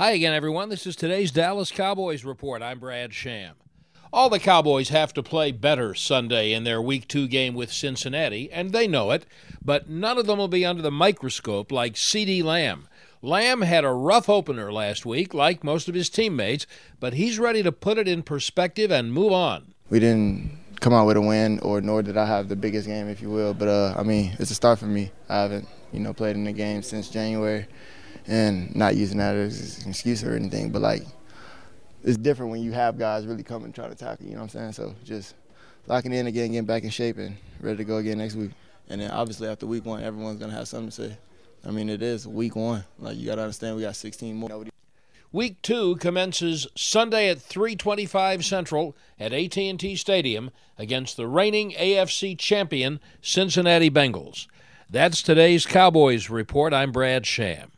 Hi again, everyone. This is today's Dallas Cowboys report. I'm Brad Sham. All the Cowboys have to play better Sunday in their Week 2 game with Cincinnati, and they know it, but none of them will be under the microscope like CeeDee Lamb. Lamb had a rough opener last week, like most of his teammates, but he's ready to put it in perspective and move on. We didn't come out with a win, or nor did I have the biggest game, if you will. But uh, I mean, it's a start for me. I haven't, you know, played in a game since January and not using that as an excuse or anything, but like it's different when you have guys really come and try to tackle you. Know what I'm saying? So just locking in again, getting back in shape, and ready to go again next week. And then obviously after week one, everyone's gonna have something to say. I mean, it is week one. Like you gotta understand, we got 16 more. Week two commences Sunday at 3:25 Central at AT&T Stadium against the reigning AFC champion Cincinnati Bengals. That's today's Cowboys report. I'm Brad Sham.